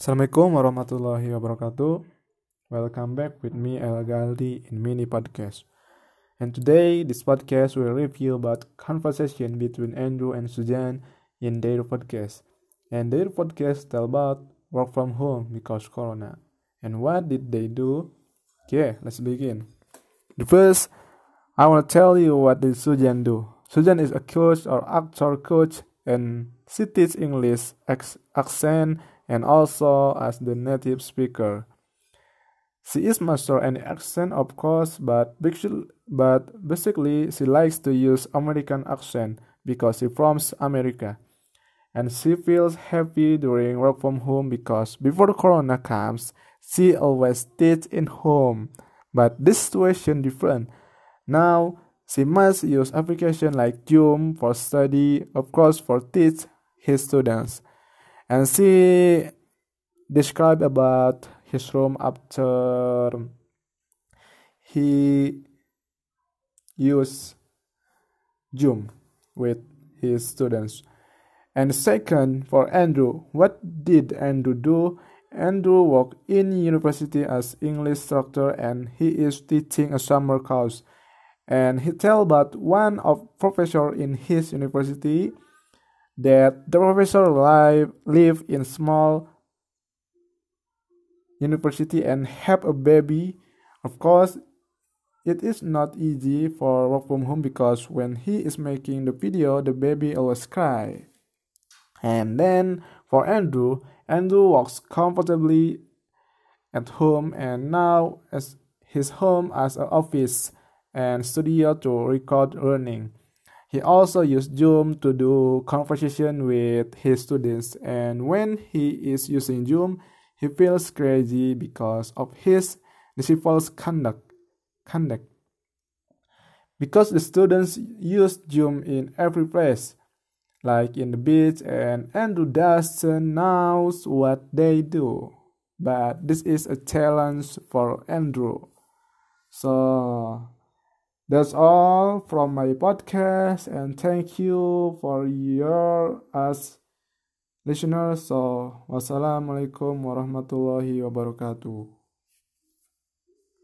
Assalamualaikum warahmatullahi wabarakatuh. Welcome back with me El Galdi in mini podcast. And today this podcast will review about conversation between Andrew and Suzanne in their podcast. And their podcast tell about work from home because corona. And what did they do? Okay, let's begin. The first, I want to tell you what did Suzanne do. Suzanne is a coach or actor coach and she teaches English accent and also as the native speaker. She is master any accent, of course, but but basically she likes to use American accent because she from America. And she feels happy during work from home because before Corona comes, she always teach in home. But this situation different. Now she must use application like Zoom for study, of course, for teach his students. And she described about his room after he used Zoom with his students. And second, for Andrew, what did Andrew do? Andrew worked in university as English instructor and he is teaching a summer course. And he tell about one of professor in his university that the professor live, live in small university and have a baby. Of course, it is not easy for work from home because when he is making the video, the baby always cry. And then for Andrew, Andrew works comfortably at home and now as his home as an office and studio to record learning. He also used Zoom to do conversation with his students and when he is using Zoom, he feels crazy because of his disciples' conduct. conduct. Because the students use Zoom in every place, like in the beach, and Andrew doesn't know what they do. But this is a challenge for Andrew. So that's all from my podcast, and thank you for your as listeners. So wassalamualaikum warahmatullahi wabarakatuh.